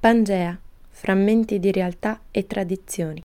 Pangea, frammenti di realtà e tradizioni.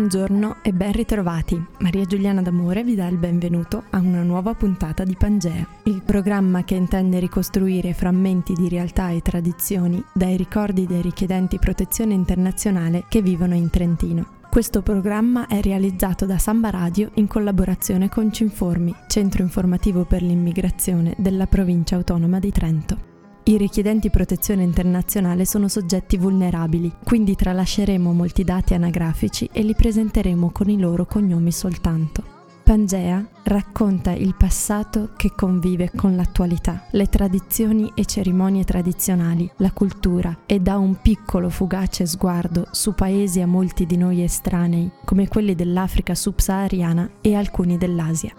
Buongiorno e ben ritrovati. Maria Giuliana D'Amore vi dà il benvenuto a una nuova puntata di Pangea, il programma che intende ricostruire frammenti di realtà e tradizioni dai ricordi dei richiedenti protezione internazionale che vivono in Trentino. Questo programma è realizzato da Samba Radio in collaborazione con Cinformi, centro informativo per l'immigrazione della provincia autonoma di Trento. I richiedenti protezione internazionale sono soggetti vulnerabili, quindi tralasceremo molti dati anagrafici e li presenteremo con i loro cognomi soltanto. Pangea racconta il passato che convive con l'attualità, le tradizioni e cerimonie tradizionali, la cultura e dà un piccolo fugace sguardo su paesi a molti di noi estranei, come quelli dell'Africa subsahariana e alcuni dell'Asia.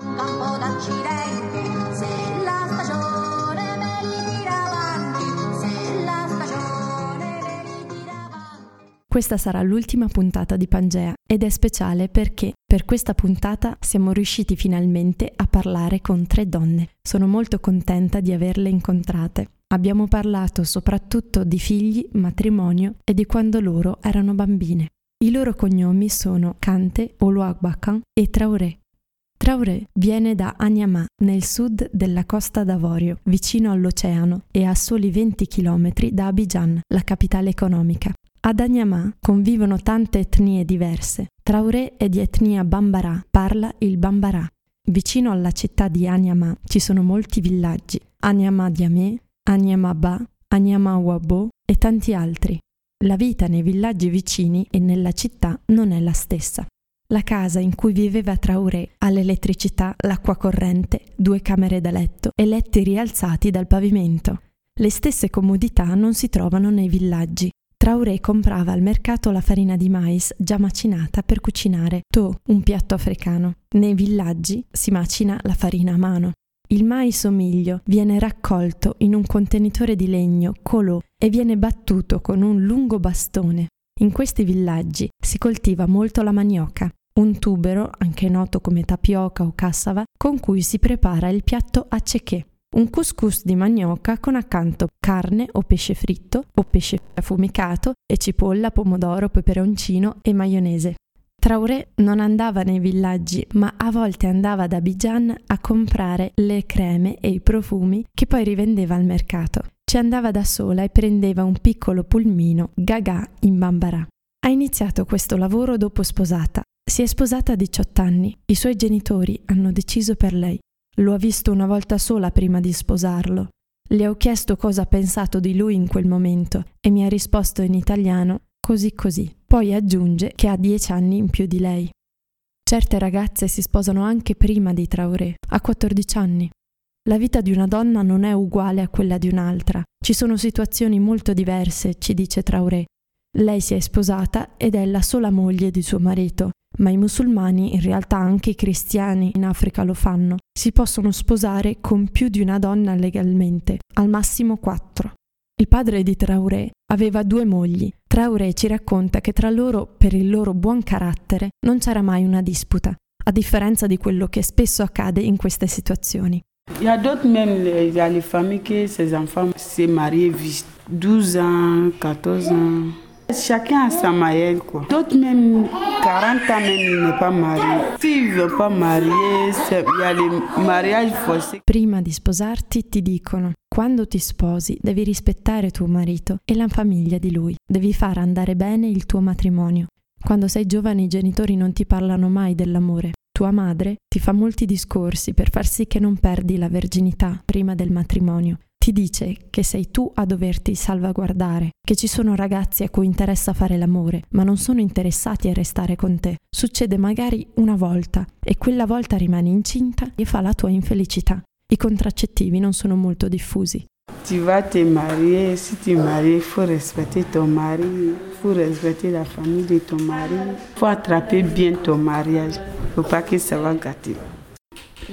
Questa sarà l'ultima puntata di Pangea ed è speciale perché per questa puntata siamo riusciti finalmente a parlare con tre donne. Sono molto contenta di averle incontrate. Abbiamo parlato soprattutto di figli, matrimonio e di quando loro erano bambine. I loro cognomi sono Kante, Oluagbakan e Traoré. Traoré viene da Anyama, nel sud della Costa d'Avorio, vicino all'oceano e a soli 20 km da Abidjan, la capitale economica. Ad Anyama convivono tante etnie diverse. Traoré è di etnia Bambara, parla il Bambara. Vicino alla città di Anyama ci sono molti villaggi, Anyama Diamé, Anyama Ba, Anyama Wabo e tanti altri. La vita nei villaggi vicini e nella città non è la stessa. La casa in cui viveva Traoré ha l'elettricità, l'acqua corrente, due camere da letto e letti rialzati dal pavimento. Le stesse comodità non si trovano nei villaggi. Traoré comprava al mercato la farina di mais già macinata per cucinare to, un piatto africano. Nei villaggi si macina la farina a mano. Il mais o miglio viene raccolto in un contenitore di legno colò e viene battuto con un lungo bastone. In questi villaggi si coltiva molto la manioca, un tubero, anche noto come tapioca o cassava, con cui si prepara il piatto a cechè, un couscous di manioca con accanto carne o pesce fritto o pesce affumicato e cipolla, pomodoro, peperoncino e maionese. Traoré non andava nei villaggi, ma a volte andava ad Abidjan a comprare le creme e i profumi che poi rivendeva al mercato. Ci andava da sola e prendeva un piccolo pulmino gaga in Bambara. Ha iniziato questo lavoro dopo sposata. Si è sposata a 18 anni. I suoi genitori hanno deciso per lei. Lo ha visto una volta sola prima di sposarlo. Le ho chiesto cosa ha pensato di lui in quel momento e mi ha risposto in italiano così così. Poi aggiunge che ha dieci anni in più di lei. Certe ragazze si sposano anche prima di Traoré, a 14 anni. La vita di una donna non è uguale a quella di un'altra. Ci sono situazioni molto diverse, ci dice Traoré. Lei si è sposata ed è la sola moglie di suo marito ma i musulmani, in realtà anche i cristiani in Africa lo fanno, si possono sposare con più di una donna legalmente, al massimo quattro. Il padre di Traoré aveva due mogli. Traoré ci racconta che tra loro, per il loro buon carattere, non c'era mai una disputa, a differenza di quello che spesso accade in queste situazioni. Il y a d'autres même, il y a les familles que ces enfants se marient 12 ans, 14 ans. Chacun a sa maille, quoi. D'autres même 40 ans même il n'est pas marié. S'il ne veut pas marier, il y a les mariages forcés. Prima di sposarti ti dicono quando ti sposi devi rispettare tuo marito e la famiglia di lui, devi far andare bene il tuo matrimonio. Quando sei giovane i genitori non ti parlano mai dell'amore. Tua madre ti fa molti discorsi per far sì che non perdi la verginità prima del matrimonio ti dice che sei tu a doverti salvaguardare, che ci sono ragazzi a cui interessa fare l'amore, ma non sono interessati a restare con te. Succede magari una volta e quella volta rimani incinta e fa la tua infelicità. I contraccettivi non sono molto diffusi. tu vas te marier. Si tu es marié, il faut respecter ton mari. Respecter la famille de ton mari. Il faut attraper bien ton mariage. Il faut pas que ça va gâter.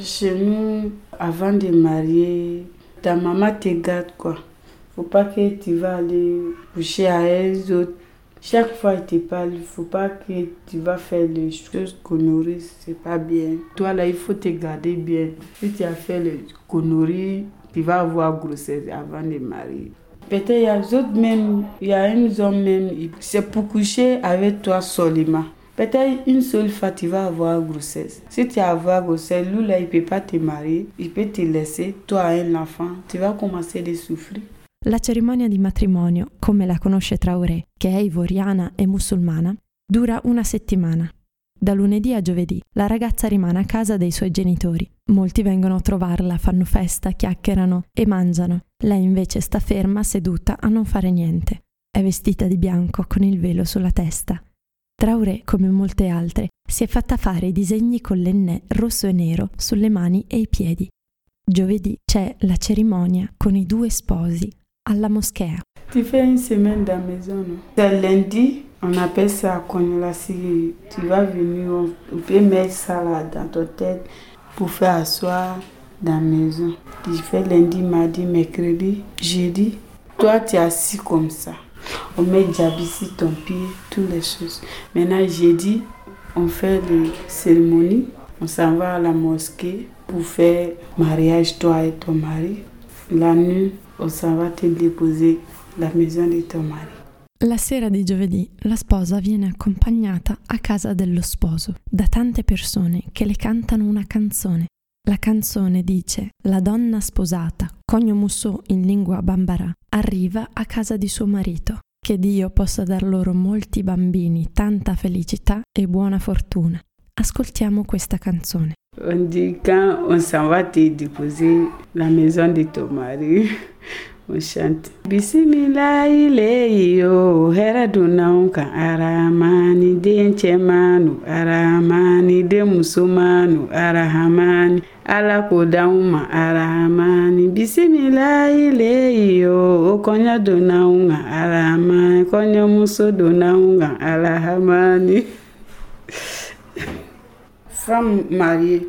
Chez nous, avant de marier, ta maman te garde quoi. faut pas que tu vas aller coucher à elles autres. Chaque fois qu'il te parle, faut pas que tu vas faire les choses conneries, c'est pas bien. Toi là, il faut te garder bien. Si tu as fait les conneries, tu vas avoir grossesse avant de marier. Peut-être il y a d'autres même, il y a un homme même, c'est pour coucher avec toi seulement. Peut-être une seule fois, tu vas avoir grossesse. Si tu as avoir grossesse, lui là, il peut pas te marier, il peut te laisser, toi un enfant, tu vas commencer à souffrir. La cerimonia di matrimonio, come la conosce Traoré, che è ivoriana e musulmana, dura una settimana. Da lunedì a giovedì la ragazza rimane a casa dei suoi genitori. Molti vengono a trovarla, fanno festa, chiacchierano e mangiano. Lei invece sta ferma, seduta, a non fare niente. È vestita di bianco con il velo sulla testa. Traoré, come molte altre, si è fatta fare i disegni con l'ennè rosso e nero sulle mani e i piedi. Giovedì c'è la cerimonia con i due sposi alla moschea. Tu fais une semaine dans la maison, C'est lundi, on appelle ça si Tu vas venir, on peut mettre ça là dans ta tête pour faire asseoir dans la maison. Tu fais lundi, mardi, mercredi, jeudi. Toi, tu es assis comme ça on met ici ton pied, toutes les choses. Maintenant, jeudi, on fait les cérémonies. On s'en va à la mosquée pour faire mariage, toi et ton mari. La nuit, on s'en va te déposer la maison de ton mari. La sera di giovedì la sposa viene accompagnata a casa dello sposo da tante persone che le cantano una canzone. La canzone dice La donna sposata, Cogno Musso in lingua bambara, arriva a casa di suo marito. Che Dio possa dar loro molti bambini, tanta felicità e buona fortuna. Ascoltiamo questa canzone. On dit quand on s'en va te déposer la maison de ton mari, on chante. Bisimilayi leyo, hera dunanw kan aramani den cɛmanu aramani den musomanu arahamani ala k'o d'anw ma arahamani bisimilayi leyo o kɔɲɔ donnanw kan arahamani kɔɲɔmuso donnanw kan arahamani. Femme mariée,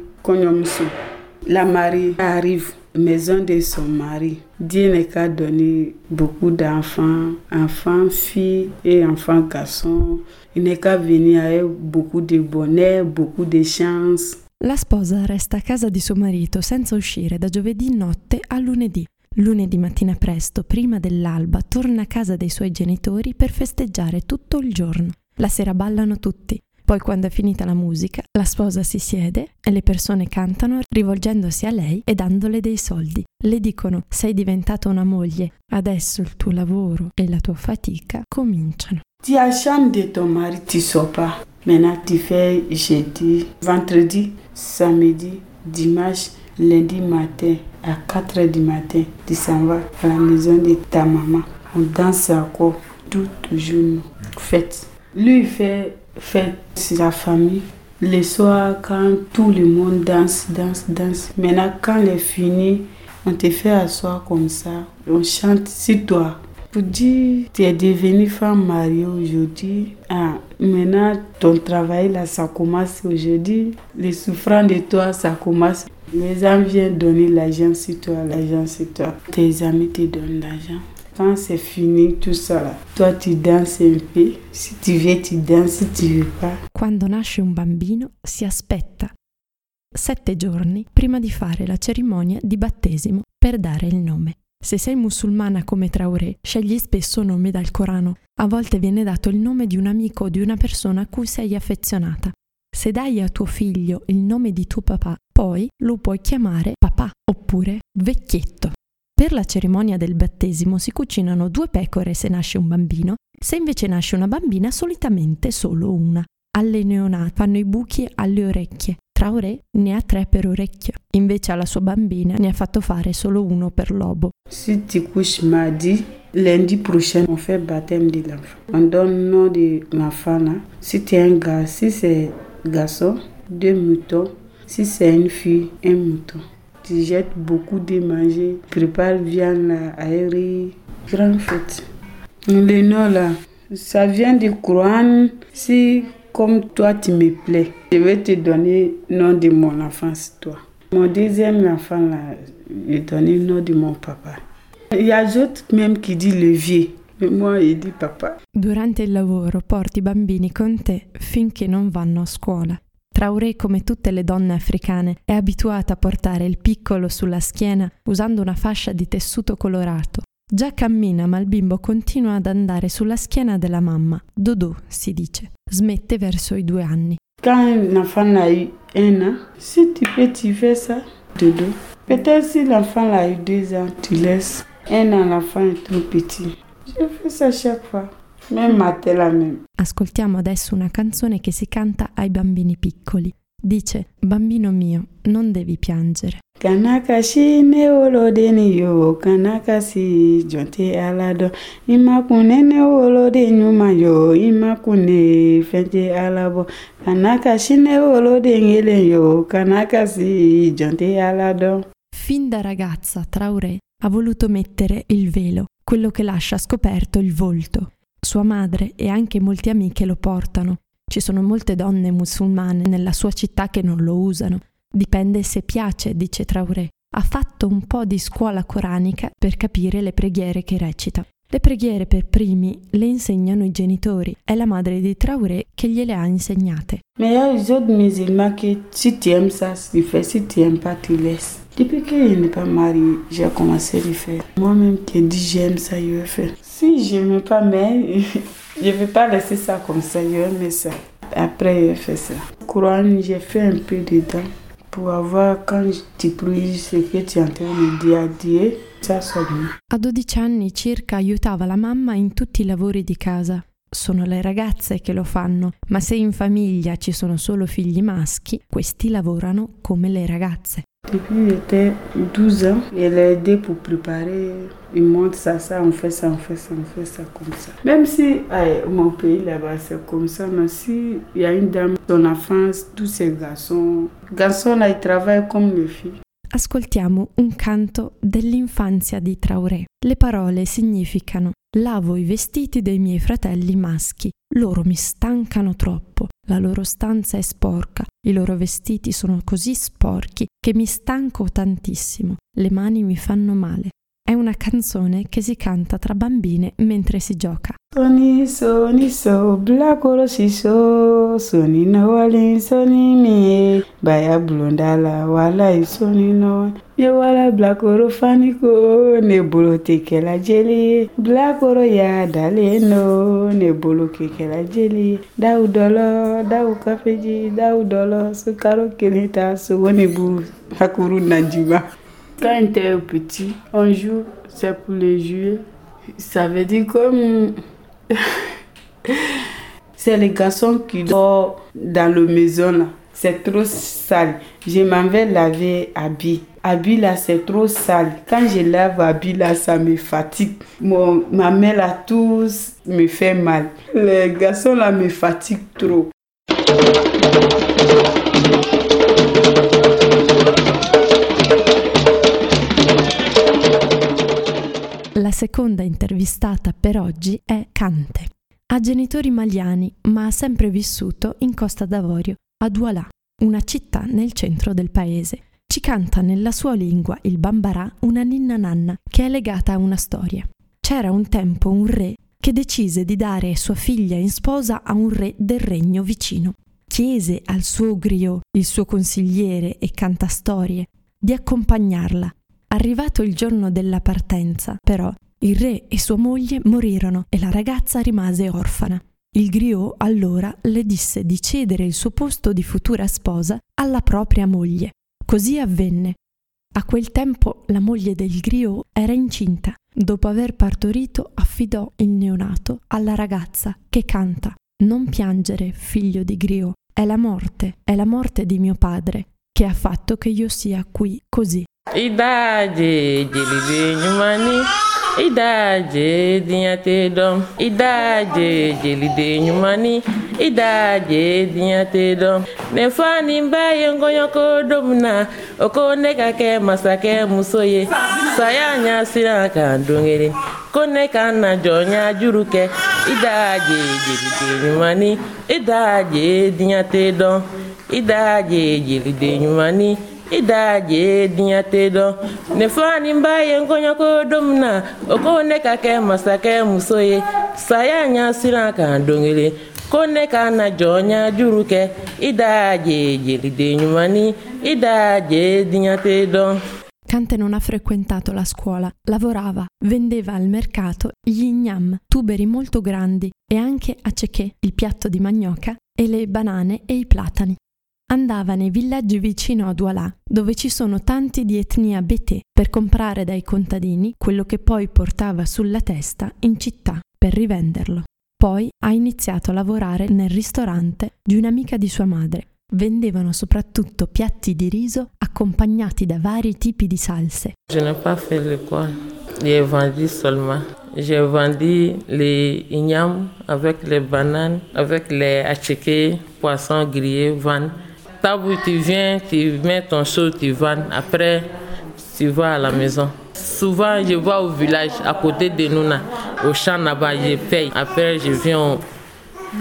la mariée arrive maison de son mari. Dieu n'est qu'à donner beaucoup d'enfants, enfants, filles et enfants garçons. Il n'est avec beaucoup de bonheur, beaucoup de chance. La sposa resta a casa di suo marito senza uscire da giovedì notte a lunedì. Lunedì mattina presto, prima dell'alba, torna a casa dei suoi genitori per festeggiare tutto il giorno. La sera ballano tutti. Poi quando è finita la musica, la sposa si siede e le persone cantano rivolgendosi a lei e dandole dei soldi. Le dicono sei diventata una moglie, adesso il tuo lavoro e la tua fatica cominciano. Ti as chambre de ton mari, tu sors pas. Maintenant tu fais jeudi, vendredi, samedi, dimanche, lundi matin à 4 h du matin. Tu s'en vas à la maison de ta maman. On danse encore tout le jour. Fête. Lui, fait fête, c'est la famille. Le soir, quand tout le monde danse, danse, danse. Maintenant, quand est fini, on te fait asseoir comme ça. On chante sur toi. Pour dire, tu es devenue femme mariée aujourd'hui. Ah, maintenant, ton travail là, ça commence aujourd'hui. Les souffrants de toi, ça commence. Les amis viennent donner l'argent sur toi, l'argent sur toi. Tes amis te donnent l'argent. Quand c'est fini tout ça, là, toi tu danses un peu. Si tu veux, tu danses, si tu veux pas. Quando nasce un bambino si aspetta sette giorni prima di fare la cerimonia di battesimo per dare il nome. Se sei musulmana come Traoré, scegli spesso nomi dal Corano. A volte viene dato il nome di un amico o di una persona a cui sei affezionata. Se dai a tuo figlio il nome di tuo papà, poi lo puoi chiamare papà oppure vecchietto. Per la cerimonia del battesimo si cucinano due pecore se nasce un bambino, se invece nasce una bambina solitamente solo una. Alle neonate fanno i buchi alle orecchie. Traoré ne ha tre per orecchio, invece alla sua bambina ne ha fatto fare solo uno per lobo. Si tu couches mardi, lundi prochain, on fait baptême de l'enfant. On donne nom de l'enfant là. Si tu es un gars, si c'est garçon, deux moutons. Si c'est une fille, un mouton. Tu jettes beaucoup de manger, prépare viande aérée, grande fête. Le nom là, ça vient du Coran. Si comme toi tu me plais, je vais te donner le nom de mon enfance, toi. Mon deuxième enfant là, je donné le nom de mon papa. Il y a d'autres même qui dit papa. Durante il lavoro porti i bambini con te finché non vanno a scuola. Traoré, come tutte le donne africane, è abituata a portare il piccolo sulla schiena usando una fascia di tessuto colorato. Già cammina, ma il bimbo continua ad andare sulla schiena della mamma. Dodò, si dice. Smette verso i due anni. Quand l'enfant a eu un an, si tu peux, tu fais ça, dodo. Peut-être si l'enfant a eu deux ans, tu laisses. Un an, l'enfant est trop petit. Je fais ça chaque fois. Ascoltiamo adesso una canzone che si canta ai bambini piccoli. Dice, bambino mio, non devi piangere. Kanaka shi ne wolo de ni yo, kanaka si jonte ala dɔ. I ma kunne ne wolo de ɲuman yo, i ma kunne fɛn tɛ ala bɔ. Kanaka shi ne wolo de kelen yo, kanaka si jonte ala dɔ. Fin da ragazza Traoré ha voluto mettere il velo, quello che lascia scoperto il volto. Sua madre e anche molte amiche lo portano. Ci sono molte donne musulmane nella sua città che non lo usano. Dipende se piace, dice Traoré. Ha fatto un po' di scuola coranica per capire le preghiere che recita. Le preghiere per primi le insegnano i genitori. È la madre di Traoré che gliele ha insegnate. Mais il y a les autres musulmans que si tu aimes ça, tu. Si tu. Depuis je n'ai pas marié, j'ai commencé à le faire. Moi-même qui ai dit j'aime ça, je vais faire. Si je n'aime pas, mais je ne vais pas laisser ça comme ça, je vais aimer ça. Après, je vais ça. Courant, j'ai fait un peu dedans pour avoir, quand tu pries, ce que tu es en train de dire à Dieu. A 12 anni circa aiutava la mamma in tutti i lavori di casa. Sono le ragazze che lo fanno, ma se in famiglia ci sono solo figli maschi, questi lavorano come le ragazze. Depuis j'étais 12 ans, je l'ai aidé pour préparer. Il montre ça, ça, on fait ça, on fait ça, on fait ça comme ça. Même si aïe, mon pays là-bas c'est comme ça, mais si il y a une dame, son enfance, tous ces garçons, garçons là ils travaillent comme les filles. Ascoltiamo un canto dell'infanzia di Traoré. Le parole significano Lavo i vestiti dei miei fratelli maschi, loro mi stancano troppo, la loro stanza è sporca, i loro vestiti sono così sporchi che mi stanco tantissimo, le mani mi fanno male. È una canzone che si canta tra bambine mentre si gioca. Soni soni so blakoro siso soni no wali soni mi. Baya blondala wala soni no. Ye wala blakoro fani ko ne bolo tɛ kɛla jeli. Blakoro ya dale no. Ne bolo kɛ kɛla jeli. Daw dɔlɔ daw kafeji. Daw dɔlɔ sukaro kelen ta sogo ni buru hakuru najima quand on était petit on joue c'est pour les jouer ça veut dire comme c'est les garçons qui dorment dans la maison. C'est trop sale. Je m'en vais laver habit. Habit là, c'est trop sale. Quand je lave habit là, ça me fatigue. Mon, ma main là, tout me fait mal. Les garçons là me fatiguent trop. La seconda intervistata per oggi è Cante. Ha genitori maliani, ma ha sempre vissuto in Costa d'Avorio, a Douala, una città nel centro del paese. Ci canta nella sua lingua, il bambarà, una ninna nanna che è legata a una storia. C'era un tempo un re che decise di dare sua figlia in sposa a un re del regno vicino. Chiese al suo griot, il suo consigliere e cantastorie, di accompagnarla. Arrivato il giorno della partenza, però, il re e sua moglie morirono e la ragazza rimase orfana. Il griot allora le disse di cedere il suo posto di futura sposa alla propria moglie. Così avvenne. A quel tempo la moglie del griot era incinta. Dopo aver partorito affidò il neonato alla ragazza che canta Non piangere, figlio di griot, è la morte, è la morte di mio padre che ha fatto che io sia qui così. Idade jelibe ɲumani i da je diɲɛ tɛ dɔn i da je jeliden ɲumani i da je diɲɛ tɛ dɔn ne fa ni ba ye n kɔɲɔko don min na o ko ne ka kɛ masakɛ muso ye saya ɲa siran kan don kelen ko ne ka na jɔnya juru kɛ i da je jeliden ɲumani i da je diɲɛ dɔn ne fa ni ba ye n kɔɲɔko don min na o ko ne ka kɛ masakɛ muso ye saya ɲa siran kan don kelen ko ne ka na jɔnya juru kɛ i da je jeliden ɲumani i da je diɲɛ dɔn Cante non ha frequentato la scuola, lavorava, vendeva al mercato gli ignam, tuberi molto grandi, e anche a ceché, il piatto di magnoca, e le banane e i platani. Andava nei villaggi vicino a Douala, dove ci sono tanti di etnia Bété, per comprare dai contadini quello che poi portava sulla testa in città per rivenderlo. Poi ha iniziato a lavorare nel ristorante di un'amica di sua madre. Vendevano soprattutto piatti di riso accompagnati da vari tipi di salse. Je n'ai pas fait l'école, j'ai vendu seulement. J'ai vendu les ignames avec les bananes, avec les achekés, poissons grillés, vannes. Table, tu viens, tu mets ton chose, tu vends. Après, tu vas à la maison. Souvent, je vais au village, à côté de nous, au champ là-bas, je paye. Après, je viens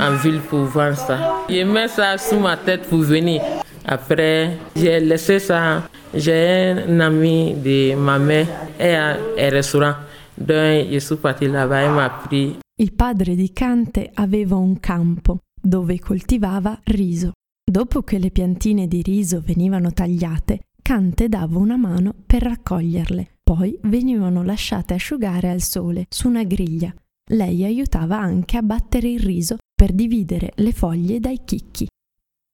en, ville pour vendre ça. Je mets ça sous ma tête pour venir. Après, j'ai laissé ça. J'ai un ami de ma mère, a un restaurant. Donc, je suis parti là-bas, elle m'a pris. Il padre di Cante aveva un campo dove coltivava riso. Dopo che le piantine di riso venivano tagliate, Cante dava una mano per raccoglierle. Poi venivano lasciate asciugare al sole su una griglia. Lei aiutava anche a battere il riso per dividere le foglie dai chicchi.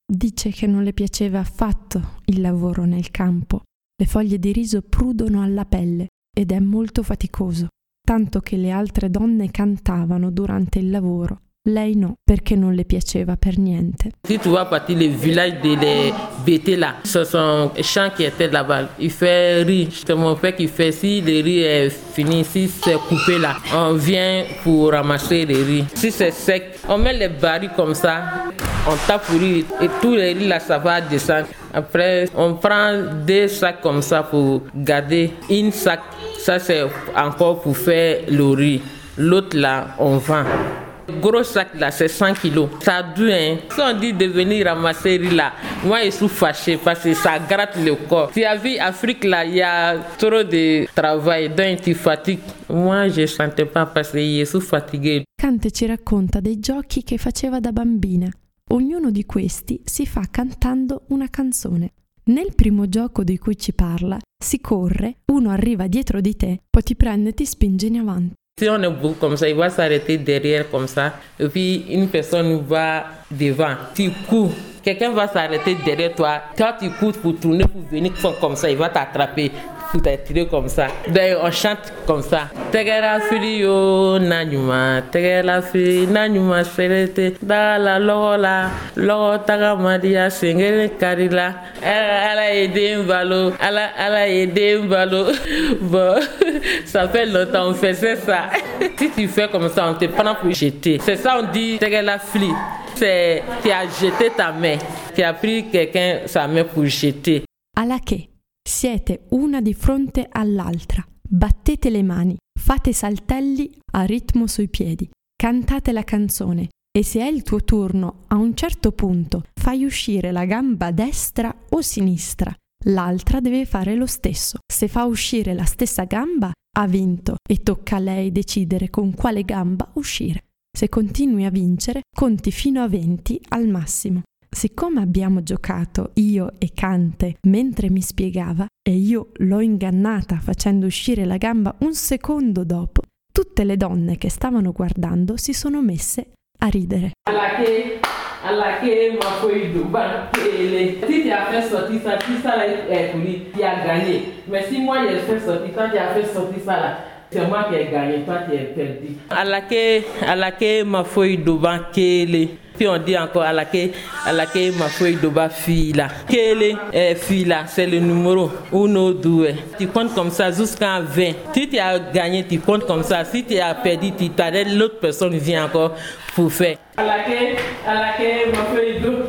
Dice che non le piaceva affatto il lavoro nel campo. Le foglie di riso prudono alla pelle ed è molto faticoso, tanto che le altre donne cantavano durante il lavoro. Lei no, perché non le piaceva per niente. Si tu vas partir les villages de les ce sont champs qui étaient là-bas. Il fait riz. C'est mon père qui fait. Si le riz est fini, si c'est coupé là, on vient pour ramasser le riz. Si c'est sec, on met les barils comme ça, on tape pour riz et tout le riz là, ça va descendre. Après, on prend deux sacs comme ça pour garder une sac. Ça, c'est encore pour faire le riz. L'autre là, on vend. Gros sac là, c'est 100 kilos. Ça dure, hein. Si on dit de venir ramasser là, moi je suis fâché parce que ça gratte le corps. Tu as vu, Afrique là, il y a trop de travail, donc tu fatigues. Moi je ne sentais pas parce que je suis fatigué. Cante ci racconta dei giochi che faceva da bambina. Ognuno di questi si fa cantando una canzone. Nel primo gioco di cui ci parla, si corre, uno arriva dietro di te, poi ti prende e ti spinge in avanti. Si on est beaucoup comme ça, il va s'arrêter derrière comme ça, et puis une personne va devant. Tu cours, quelqu'un va s'arrêter derrière toi. Toi, tu cours pour tourner, pour venir comme ça, il va t'attraper, pour t'attirer comme ça. D'ailleurs, on chante comme ça. Tegera filio nanyuma, tegera fili nanyuma serete, da la logo la, logo taga madia sengere karila. Ala ala ye den balo, ala ala ye den balo. Bon, ça fait longtemps on faisait ça. Si tu fais comme ça, on te prend pour jeter. C'est ça on dit tegera fili. C'est tu as jeté ta main, tu as pris quelqu'un sa main pour jeter. Alla che siete una di fronte all'altra, battete le mani, fate saltelli a ritmo sui piedi, cantate la canzone e se è il tuo turno, a un certo punto fai uscire la gamba destra o sinistra. L'altra deve fare lo stesso. Se fa uscire la stessa gamba, ha vinto e tocca a lei decidere con quale gamba uscire. Se continui a vincere, conti fino a 20 al massimo. Siccome abbiamo giocato io e Cante mentre mi spiegava e io l'ho ingannata facendo uscire la gamba un secondo dopo, tutte le donne che stavano guardando si sono messe a ridere. Alla che, alla che ma poi Duban, si tu as fait sortir ça, tout ça là est poli, tu as gagné. Mais si moi j'ai fait sortir, quand tu as fait sortir ça là, C'est moi qui ai gagné, toi tu es perdu. Alake, alake ma feuille devant Kele. Puis on dit encore alake, alake ma feuille devant fila. Kele, eh, fila, c'est le numéro uno, doué. Tu comptes comme ça jusqu'à 20. Si tu as gagné, tu comptes comme ça. Si tu as perdu, tu t'arrêtes, l'autre personne vient encore pour faire. Alake, alake ma feuille devant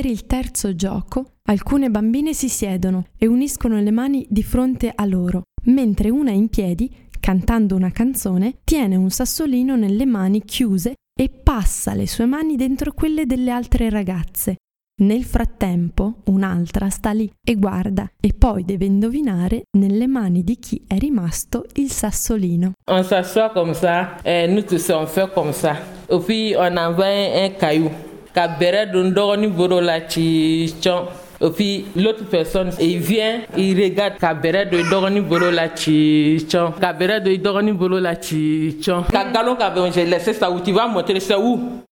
Per il terzo gioco, alcune bambine si siedono e uniscono le mani di fronte a loro, mentre una in piedi, cantando una canzone, tiene un sassolino nelle mani chiuse e passa le sue mani dentro quelle delle altre ragazze. Nel frattempo, un'altra sta lì e guarda e poi deve indovinare nelle mani di chi è rimasto il sassolino. On s'assoit comme ça, et nous tous on fait comme ça. Et puis on envoie un caillou. Ka bɛrɛ don dɔgɔnin bolo la ci cɔn. Et puis l'autre personne, il vient, il regarde ka bɛrɛ don dɔgɔnin bolo la ci cɔn. Ka bɛrɛ don dɔgɔnin bolo la ci cɔn. Ka galon ka bɛn, j'ai laissé ça où tu vas montrer c'est où.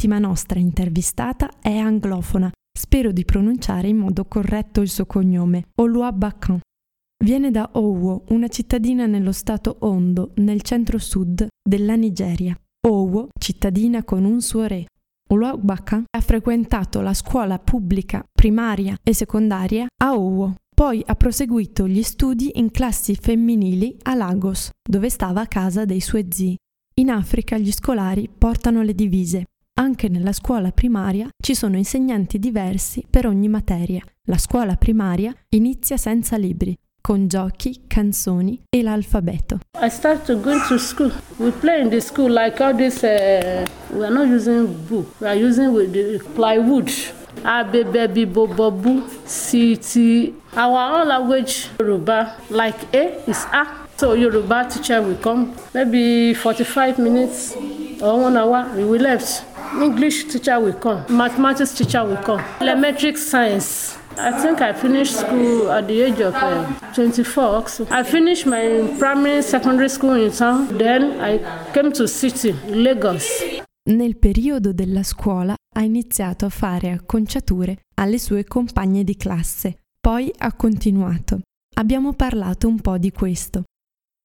L'ultima nostra intervistata è anglofona. Spero di pronunciare in modo corretto il suo cognome, Oluwabakan. Viene da Owo, una cittadina nello stato Ondo, nel centro-sud della Nigeria. Owo, cittadina con un suo re. Oluwabakan ha frequentato la scuola pubblica primaria e secondaria a Owo. Poi ha proseguito gli studi in classi femminili a Lagos, dove stava a casa dei suoi zii. In Africa gli scolari portano le divise. Anche nella scuola primaria ci sono insegnanti diversi per ogni materia. La scuola primaria inizia senza libri, con giochi, canzoni e l'alfabeto. I started going to school. We play in the school like all this. Uh, we are not using book. We are using with the plywood. Abebebi bobobu siti. Our own language Yoruba like A is A. So Yoruba teacher will come maybe 45 minutes or one hour. We left. English teacher will come. Mathematics teacher will come. Elementary science. I think I finished school at the age of uh, 24. So I finished my primary secondary school in town. Then I came to city, Lagos. Nel periodo della scuola ha iniziato a fare acconciature alle sue compagne di classe, poi ha continuato. Abbiamo parlato un po' di questo,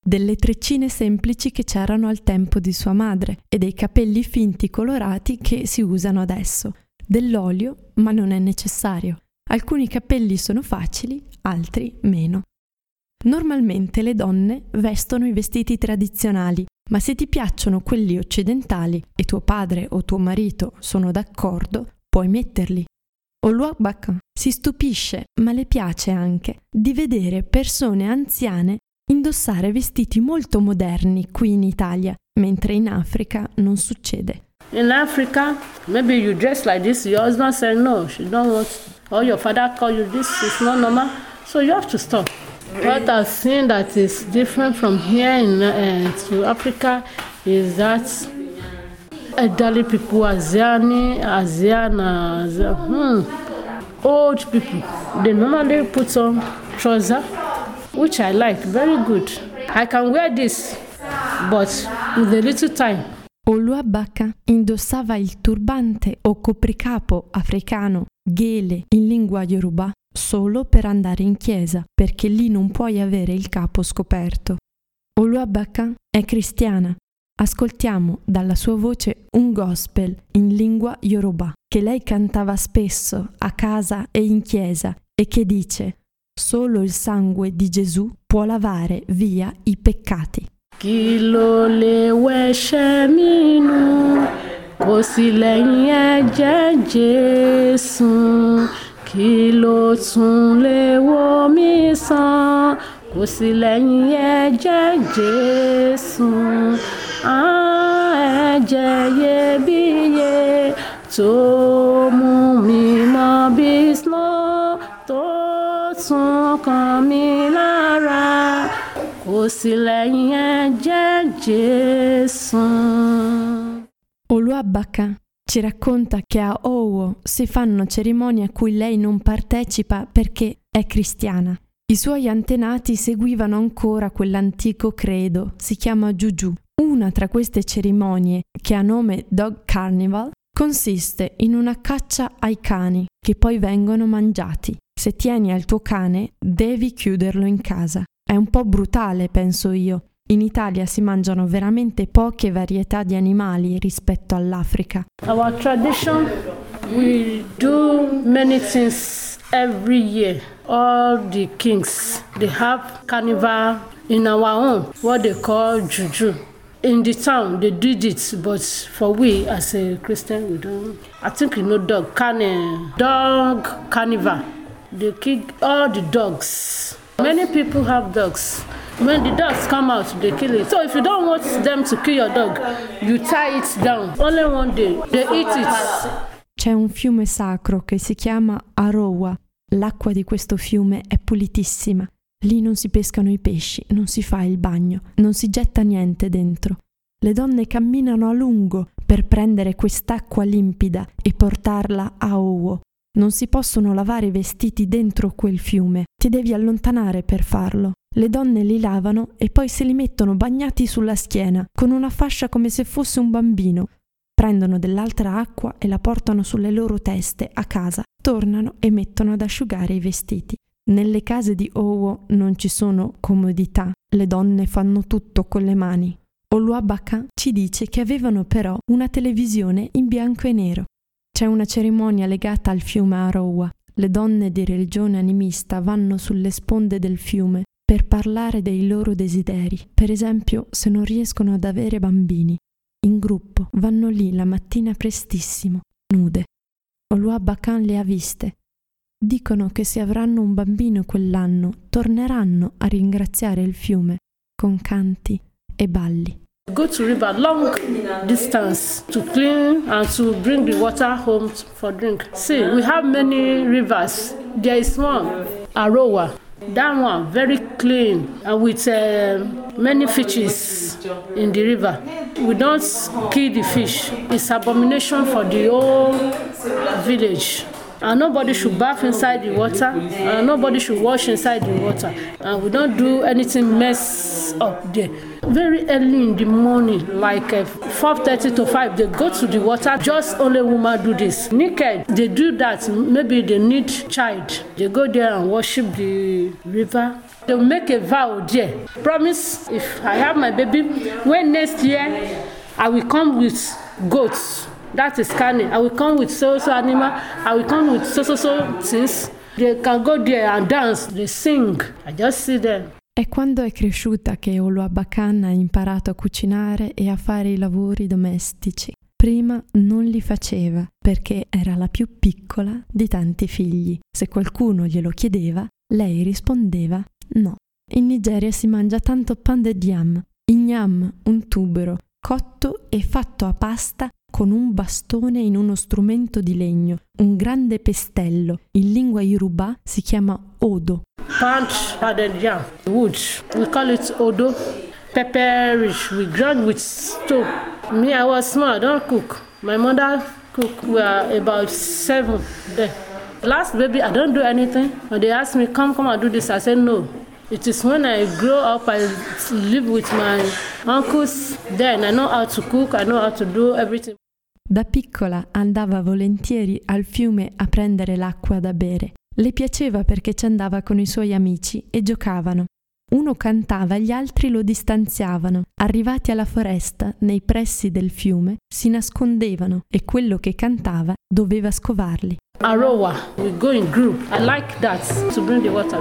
delle treccine semplici che c'erano al tempo di sua madre e dei capelli finti colorati che si usano adesso, dell'olio, ma non è necessario. Alcuni capelli sono facili, altri meno. Normalmente le donne vestono i vestiti tradizionali, ma se ti piacciono quelli occidentali e tuo padre o tuo marito sono d'accordo, puoi metterli. Oluwabaka si stupisce, ma le piace anche, di vedere persone anziane indossare vestiti molto moderni qui in Italia, mentre in Africa non succede. In Africa, maybe you dress like this, your husband said no, she don't want, or your father call you this, it's not normal, so you have to stop. What I've seen that is different from here in, uh, to Africa is that elderly people, Asiani, Asiana, hmm, old people, they normally put on trousers which I like, very good. I can wear this, but with a little time. Oluwabaka indossava il turbante o copricapo africano, ghele in lingua yoruba, solo per andare in chiesa, perché lì non puoi avere il capo scoperto. Oluwabaka è cristiana. Ascoltiamo dalla sua voce un gospel in lingua yoruba che lei cantava spesso a casa e in chiesa e che dice Solo il sangue di Gesù può lavare via i peccati. Kò sí lẹ́yìn ẹ̀jẹ̀ Jésù. Kí ló tún lè wò mí sàn? Kò sí lẹ́yìn ẹ̀jẹ̀ Jésù. Mi Oluabaka ci racconta che a Owo si fanno cerimonie a cui lei non partecipa perché è cristiana. I suoi antenati seguivano ancora quell'antico credo, si chiama Juju. Una tra queste cerimonie, che ha nome Dog Carnival, consiste in una caccia ai cani che poi vengono mangiati. Se tieni al tuo cane, devi chiuderlo in casa. È un po' brutale, penso io. In Italia si mangiano veramente poche varietà di animali rispetto all'Africa. Our tradition, we do many things every year. All the kings, they have carnival in our own, what they call juju. In the town, they did it, but for we as a Christian, we don't. I think you know dog, can, dog carnival. They kill all the dogs. Many people have dogs. When the dogs come out, they kill it. So if you don't want them to kill your dog, you tie it down. Only one day, they eat it. C'è un fiume sacro che si chiama Arowa. L'acqua di questo fiume è pulitissima. Lì non si pescano i pesci, non si fa il bagno, non si getta niente dentro. Le donne camminano a lungo per prendere quest'acqua limpida e portarla a Owo. Non si possono lavare i vestiti dentro quel fiume, ti devi allontanare per farlo. Le donne li lavano e poi se li mettono bagnati sulla schiena, con una fascia come se fosse un bambino. Prendono dell'altra acqua e la portano sulle loro teste a casa, tornano e mettono ad asciugare i vestiti. Nelle case di Owo non ci sono comodità, le donne fanno tutto con le mani. Oluabaka ci dice che avevano però una televisione in bianco e nero. C'è una cerimonia legata al fiume Arowa. Le donne di religione animista vanno sulle sponde del fiume per parlare dei loro desideri, per esempio se non riescono ad avere bambini. In gruppo vanno lì la mattina prestissimo, nude. Oluabakan le ha viste. Dicono che se avranno un bambino quell'anno torneranno a ringraziare il fiume con canti e balli. Go to river long distance to clean and to bring the water home for drink. See, we have many rivers. There is one, Arowa. That one very clean and with uh, many fishes in the river. We don't kill the fish. It's abomination for the whole village. And nobody should bath inside the water, and nobody should wash inside the water. And we don't do anything mess up there. Very early in the morning, like uh, 4.30 to 5, they go to the water. Just only women do this. Naked, they do that. Maybe they need child. They go there and worship the river. They make a vow there. Promise, if I have my baby, when next year I will come with goats. That is scanning. I will come with so so animal. I will come with so so so things. They can go there and dance. They sing. I just see them. È quando è cresciuta che Oluabakan ha imparato a cucinare e a fare i lavori domestici. Prima non li faceva perché era la più piccola di tanti figli. Se qualcuno glielo chiedeva, lei rispondeva no. In Nigeria si mangia tanto pan de yam. Ignam, un tubero, cotto e fatto a pasta con un bastone in uno strumento di legno, un grande pestello. In lingua yoruba si chiama odo. Punch pounded yam, wood. We call it odo. Pepperish, we grind with stove. Me, I was small, I don't cook. My mother cook. We are about seven there. Last baby, I don't do anything. When they ask me, come, come and do this, I said no. It is when I grow up, I live with my uncles. Then I know how to cook, I know how to do everything. Da piccola andava volentieri al fiume a prendere l'acqua da bere. Le piaceva perché ci andava con i suoi amici e giocavano. Uno cantava, gli altri lo distanziavano. Arrivati alla foresta, nei pressi del fiume, si nascondevano e quello che cantava doveva scovarli. Arowa, we go in group. I like that to bring the water.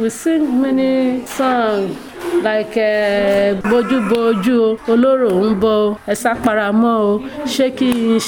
We sing many songs like uh, Boju Boju, Olóró ń bọ̀, ẹ sá paramọ́ o, ṣé kí n.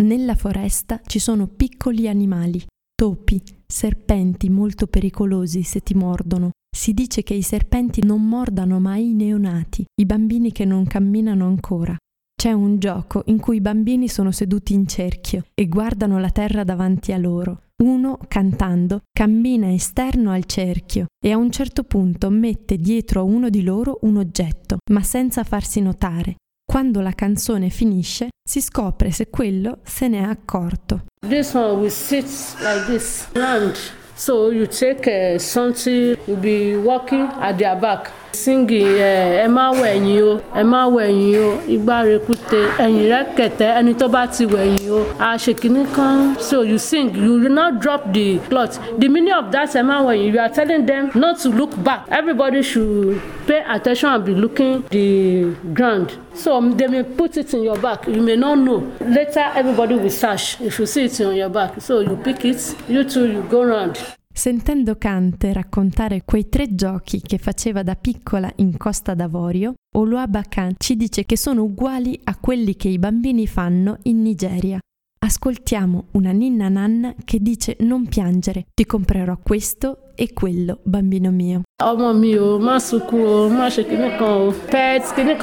Nella foresta ci sono piccoli animali, topi, serpenti molto pericolosi se ti mordono. Si dice che i serpenti non mordano mai i neonati, i bambini che non camminano ancora. C'è un gioco in cui i bambini sono seduti in cerchio e guardano la terra davanti a loro. Uno, cantando, cammina esterno al cerchio e a un certo punto mette dietro a uno di loro un oggetto, ma senza farsi notare. Quando la canzone finisce, si scopre se quello se ne è accorto. This one will sit like this, round. So you take uh, something, you'll be walking at their back, singing ẹ má wẹ̀yìn o ẹ má wẹ̀yìn o. Igbá rekute ẹ̀yìn rẹ kẹ̀tẹ́ ẹni tó bá ti wẹ̀yìn o. A ṣe kìíní kan. So you sing you will not drop the cloth the meaning of that ẹ má wẹ̀yìn. You are telling them not to look back. Everybody should pay attention and be looking the ground. So they may put it in your back. You may not know. Later everybody will search. If you see it on your back. So you pick it. You too you go round. Sentendo Kante raccontare quei tre giochi che faceva da piccola in Costa d'Avorio, Oluabakan ci dice che sono uguali a quelli che i bambini fanno in Nigeria. Ascoltiamo una ninna nanna che dice non piangere, ti comprerò questo e quello, bambino mio. ọmọ mi o má sunkún o má ṣe kinní kan o pet kinní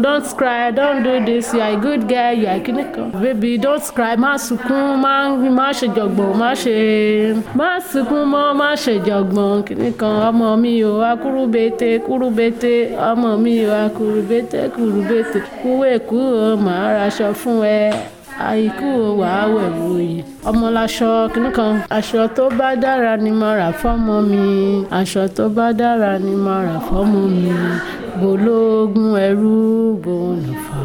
don't cry don't do this you are a good girl you are kinní kan baby don't cry má sunkún má má ṣe jọ̀gbọ̀n má ṣe má sunkún mọ́ má ṣe jọ̀gbọ̀n kinní kan ọmọ mi o akúrúbete kúrúbete ọmọ mi o akúrúbete kúrúbete kúwé kú o màá raṣọ fún àìkú wàá wẹ̀ wòye. Ọmọ láṣọ kìnnì kan. Aṣọ tó bá dára ni mo rà fọ́mọ mi. Aṣọ tó bá dára ni mo rà fọ́mọ mi. Bológun ẹrú fọ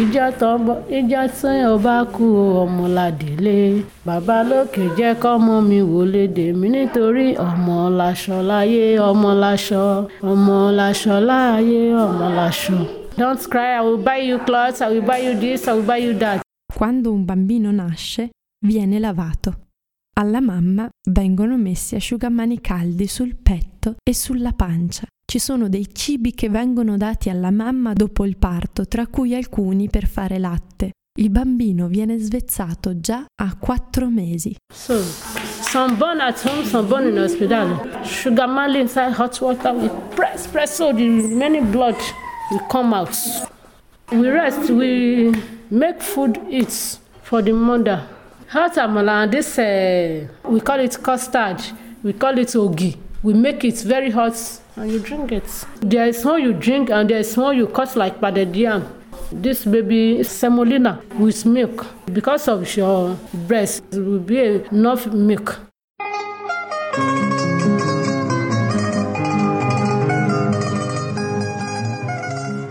ìjà tọmọ ìjà sẹyìn ọba kú ọmọládélé bàbá lókè jẹ́ kọ́mọ mi wò lédè nítorí ọmọ láṣọ láyé ọmọ láṣọ ọmọ láṣọ láyé ọmọ láṣọ. Don't cry, I will buy you clothes, I will buy you this, I will buy you that. Quando un bambino nasce, viene lavato. Alla mamma vengono messi asciugamani caldi sul petto e sulla pancia. Ci sono dei cibi che vengono dati alla mamma dopo il parto, tra cui alcuni per fare latte. Il bambino viene svezzato già a quattro mesi. So, some born at home, some born in hospital. Sugar mali inside hot water, we press, press so the remaining blood will come out. We rest, we make food eat for the mother. Hot amala, this uh, we call it custard, we call it ogi. We make it very hot and you drink it. There is one you drink and there is one you cut like pounded yam. This baby semolina with milk. Because of your breast, it will be enough milk.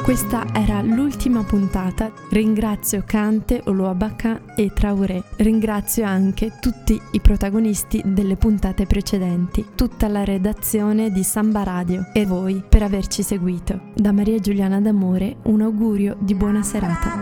Questa era l'ultima puntata. Ringrazio Kante, Oluabaka e Traoré. Ringrazio anche tutti i protagonisti delle puntate precedenti, tutta la redazione di Samba Radio e voi per averci seguito. Da Maria Giuliana D'Amore un augurio di buona serata.